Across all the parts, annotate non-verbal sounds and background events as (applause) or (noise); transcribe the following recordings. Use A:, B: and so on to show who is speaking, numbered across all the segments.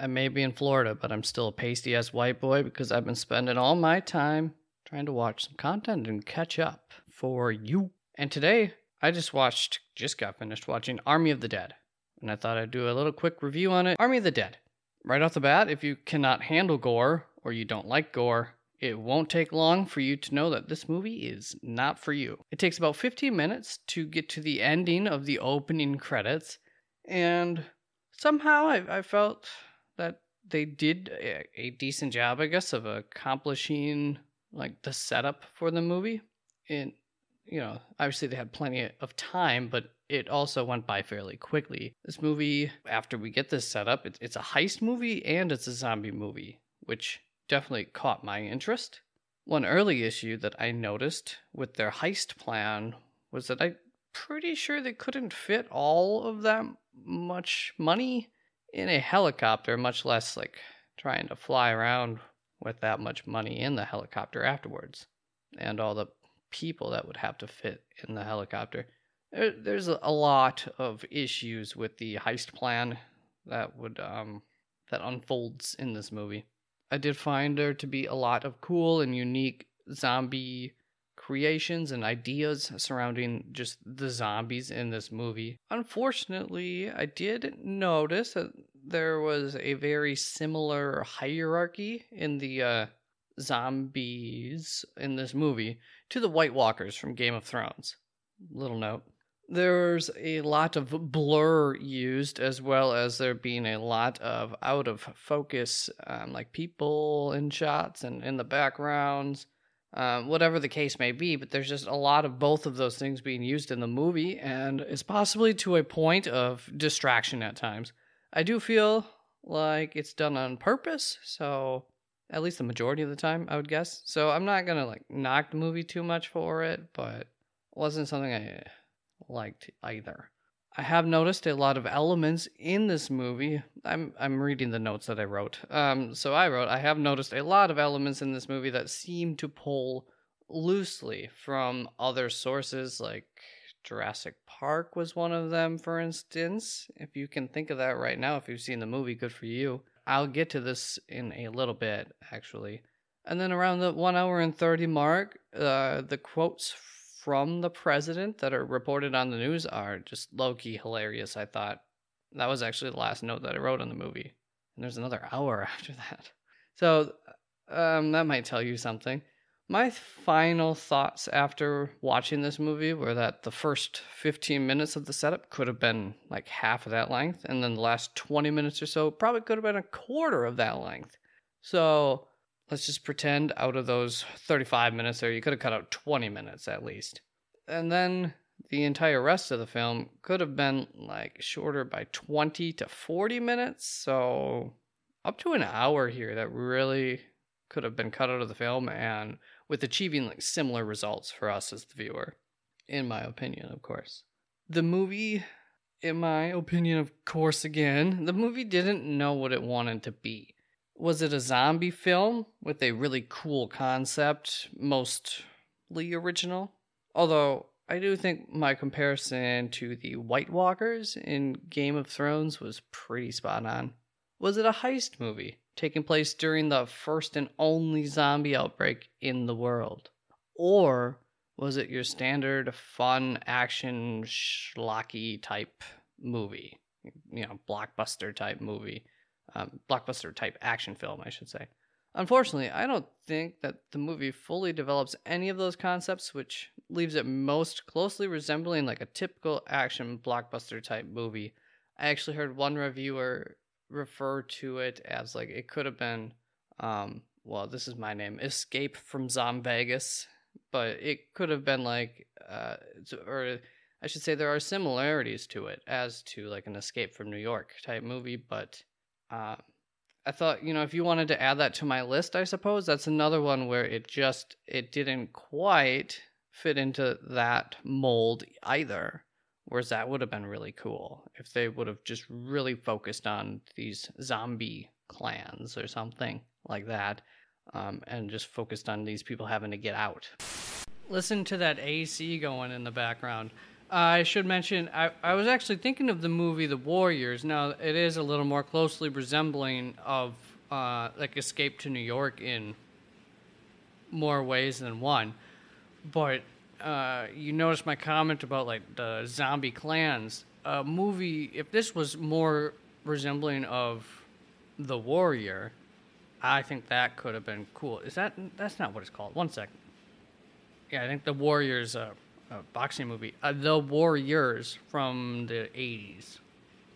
A: I may be in Florida, but I'm still a pasty ass white boy because I've been spending all my time trying to watch some content and catch up for you. And today, I just watched, just got finished watching Army of the Dead. And I thought I'd do a little quick review on it. Army of the Dead. Right off the bat, if you cannot handle gore or you don't like gore, it won't take long for you to know that this movie is not for you. It takes about 15 minutes to get to the ending of the opening credits, and somehow I, I felt they did a, a, decent job, I guess, of accomplishing like the setup for the movie. And you know, obviously they had plenty of time, but it also went by fairly quickly. This movie, after we get this set up, it's a heist movie and it's a zombie movie, which definitely caught my interest. One early issue that I noticed with their heist plan was that I'm pretty sure they couldn't fit all of that much money in a helicopter, much less like trying to fly around with that much money in the helicopter afterwards and all the people that would have to fit in the helicopter. there's a lot of issues with the heist plan that would um, that unfolds in this movie. I did find there to be a lot of cool and unique zombie creations and ideas surrounding just the zombies in this movie. Unfortunately, I did notice that there was a very similar hierarchy in the uh, zombies in this movie to the White Walkers from Game of Thrones. Little note. There's a lot of blur used, as well as there being a lot of out of focus, um, like people in shots and in the backgrounds um, whatever the case may be. But there's just a lot of both of those things being used in the movie, and it's possibly to a point of distraction at times. I do feel like it's done on purpose, so at least the majority of the time, I would guess. So I'm not gonna like knock the movie too much for it, but wasn't something I liked either. I have noticed a lot of elements in this movie. I'm I'm reading the notes that I wrote. Um, so I wrote I have noticed a lot of elements in this movie that seem to pull loosely from other sources, like Jurassic Park was one of them, for instance. If you can think of that right now, if you've seen the movie, good for you. I'll get to this in a little bit, actually. And then around the one hour and thirty mark, uh, the quotes from the president that are reported on the news are just low key hilarious. I thought that was actually the last note that I wrote on the movie, and there's another hour (laughs) after that. So um, that might tell you something. My final thoughts after watching this movie were that the first 15 minutes of the setup could have been like half of that length, and then the last 20 minutes or so probably could have been a quarter of that length. So let's just pretend out of those 35 minutes there, you could have cut out 20 minutes at least. And then the entire rest of the film could have been like shorter by 20 to 40 minutes. So up to an hour here that really could have been cut out of the film and with achieving like similar results for us as the viewer, in my opinion, of course. The movie, in my opinion, of course, again, the movie didn't know what it wanted to be was it a zombie film with a really cool concept, mostly original? Although I do think my comparison to the White Walkers in Game of Thrones was pretty spot on. Was it a heist movie taking place during the first and only zombie outbreak in the world? Or was it your standard fun action schlocky type movie? You know, blockbuster type movie um, blockbuster type action film, I should say. Unfortunately, I don't think that the movie fully develops any of those concepts, which leaves it most closely resembling like a typical action blockbuster type movie. I actually heard one reviewer refer to it as like it could have been, um, well, this is my name, Escape from Zomvegas, but it could have been like, uh, or I should say there are similarities to it as to like an Escape from New York type movie, but uh, I thought, you know, if you wanted to add that to my list, I suppose that's another one where it just it didn't quite fit into that mold either. Whereas that would have been really cool if they would have just really focused on these zombie clans or something like that, um, and just focused on these people having to get out. Listen to that AC going in the background. I should mention, I, I was actually thinking of the movie The Warriors. Now, it is a little more closely resembling of uh, like Escape to New York in more ways than one. But uh, you noticed my comment about like the zombie clans. A movie, if this was more resembling of The Warrior, I think that could have been cool. Is that that's not what it's called? One second. Yeah, I think The Warriors. Uh, a boxing movie, uh, The Warriors from the 80s.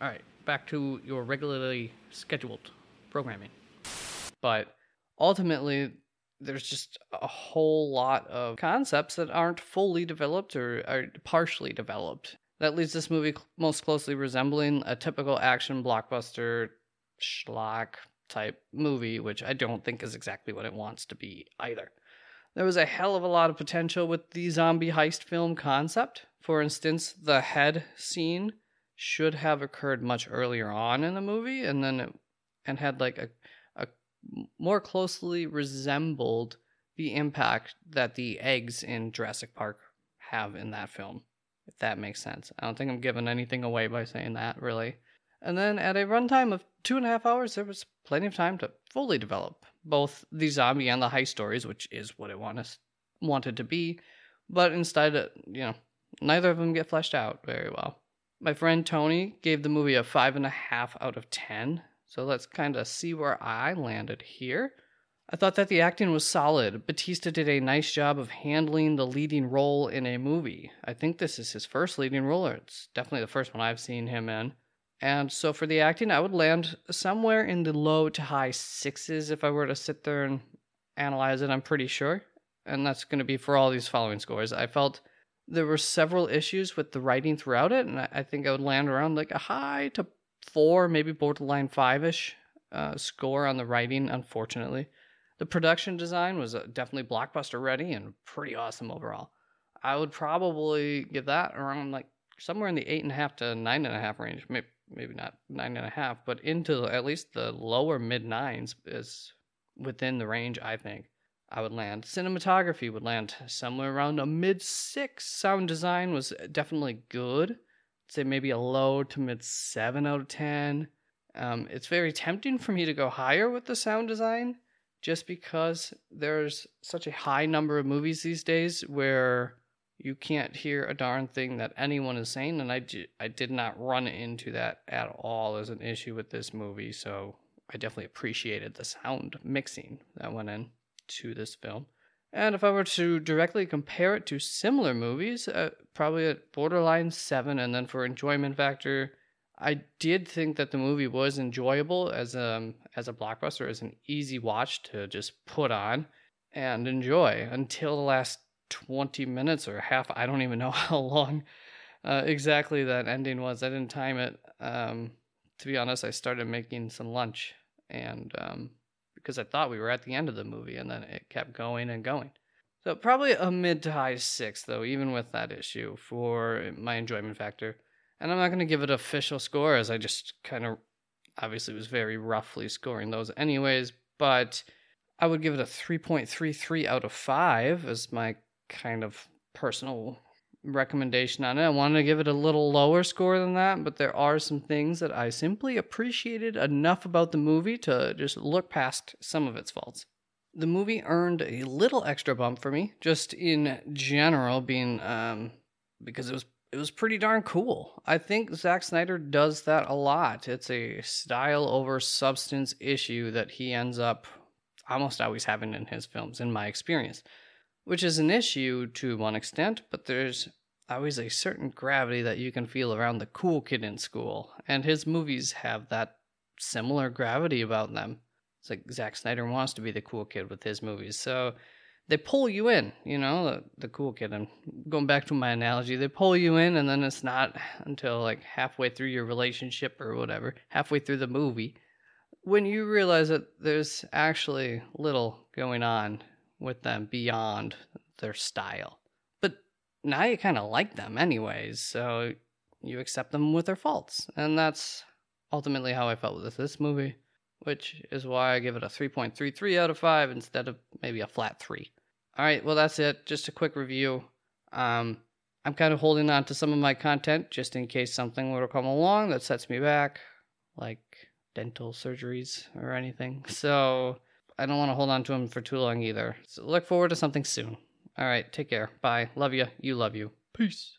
A: All right, back to your regularly scheduled programming. But ultimately, there's just a whole lot of concepts that aren't fully developed or are partially developed. That leaves this movie most closely resembling a typical action blockbuster schlock type movie, which I don't think is exactly what it wants to be either. There was a hell of a lot of potential with the zombie heist film concept. For instance, the head scene should have occurred much earlier on in the movie and then it, and had like a a more closely resembled the impact that the eggs in Jurassic Park have in that film. If that makes sense. I don't think I'm giving anything away by saying that, really. And then at a runtime of two and a half hours, there was plenty of time to fully develop both the zombie and the heist stories, which is what it wanted wanted to be, but instead, uh, you know, neither of them get fleshed out very well. My friend Tony gave the movie a five and a half out of ten, so let's kind of see where I landed here. I thought that the acting was solid. Batista did a nice job of handling the leading role in a movie. I think this is his first leading role, or it's definitely the first one I've seen him in. And so for the acting, I would land somewhere in the low to high sixes if I were to sit there and analyze it, I'm pretty sure. And that's going to be for all these following scores. I felt there were several issues with the writing throughout it, and I think I would land around like a high to four, maybe borderline five ish uh, score on the writing, unfortunately. The production design was uh, definitely blockbuster ready and pretty awesome overall. I would probably give that around like somewhere in the eight and a half to nine and a half range, maybe maybe not nine and a half, but into at least the lower mid nines is within the range I think I would land. Cinematography would land somewhere around a mid six. Sound design was definitely good. I'd say maybe a low to mid seven out of ten. Um, it's very tempting for me to go higher with the sound design just because there's such a high number of movies these days where you can't hear a darn thing that anyone is saying and I, I did not run into that at all as an issue with this movie so i definitely appreciated the sound mixing that went in to this film. And if i were to directly compare it to similar movies uh, probably at borderline 7 and then for enjoyment factor i did think that the movie was enjoyable as a, um, as a blockbuster as an easy watch to just put on and enjoy until the last 20 minutes or half. I don't even know (laughs) how long uh, exactly that ending was. I didn't time it. Um, to be honest, I started making some lunch and um, because I thought we were at the end of the movie and then it kept going and going. So probably a mid to high six though, even with that issue for my enjoyment factor. And I'm not going to give it official score as I just kind of obviously was very roughly scoring those anyways, but I would give it a 3.33 out of 5 as my kind of personal recommendation on it. I wanted to give it a little lower score than that, but there are some things that I simply appreciated enough about the movie to just look past some of its faults. The movie earned a little extra bump for me, just in general, being um, because it was it was pretty darn cool. I think Zack Snyder does that a lot. It's a style over substance issue that he ends up almost always having in his films, in my experience which is an issue to one extent, but there's always a certain gravity that you can feel around the cool kid in school, and his movies have that similar gravity about them. It's like Zack Snyder wants to be the cool kid with his movies, so they pull you in, you know, the, the cool kid. And going back to my analogy, they pull you in, and then it's not until like halfway through your relationship or whatever, halfway through the movie, when you realize that there's actually little going on with them beyond their style. But now you kind of like them anyways, so you accept them with their faults. And that's ultimately how I felt with this movie, which is why I give it a 3.33 out of 5 instead of maybe a flat 3. All right, well, that's it. Just a quick review. Um, I'm kind of holding on to some of my content just in case something were to come along that sets me back, like dental surgeries or anything. (laughs) So I don't want to hold on to them for too long either. So look forward to something soon. All right, take care. Bye. Love you. You love you. Peace.